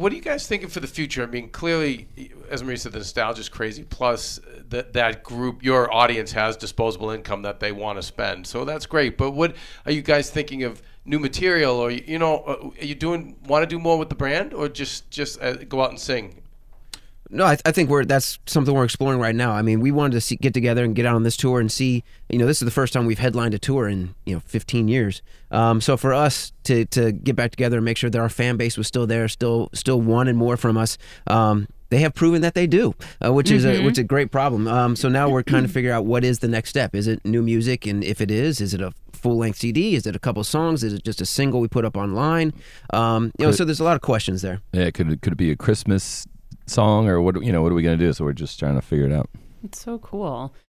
what are you guys thinking for the future? I mean, clearly, as Marie said, the nostalgia is crazy. Plus, that that group, your audience has disposable income that they want to spend, so that's great. But what are you guys thinking of? New material, or you know, uh, are you doing want to do more with the brand, or just just uh, go out and sing? No, I, I, think we're that's something we're exploring right now. I mean, we wanted to see, get together and get out on this tour and see. You know, this is the first time we've headlined a tour in you know 15 years. Um, so for us to to get back together and make sure that our fan base was still there, still still wanted more from us. Um, they have proven that they do, uh, which mm-hmm. is a mm-hmm. which is a great problem. Um, so now we're kind of figure out what is the next step. Is it new music, and if it is, is it a full length CD? Is it a couple songs? Is it just a single we put up online? Um, you know, so there's a lot of questions there. Yeah, could it, could it be a Christmas song or what? You know, what are we gonna do? So we're just trying to figure it out. It's so cool.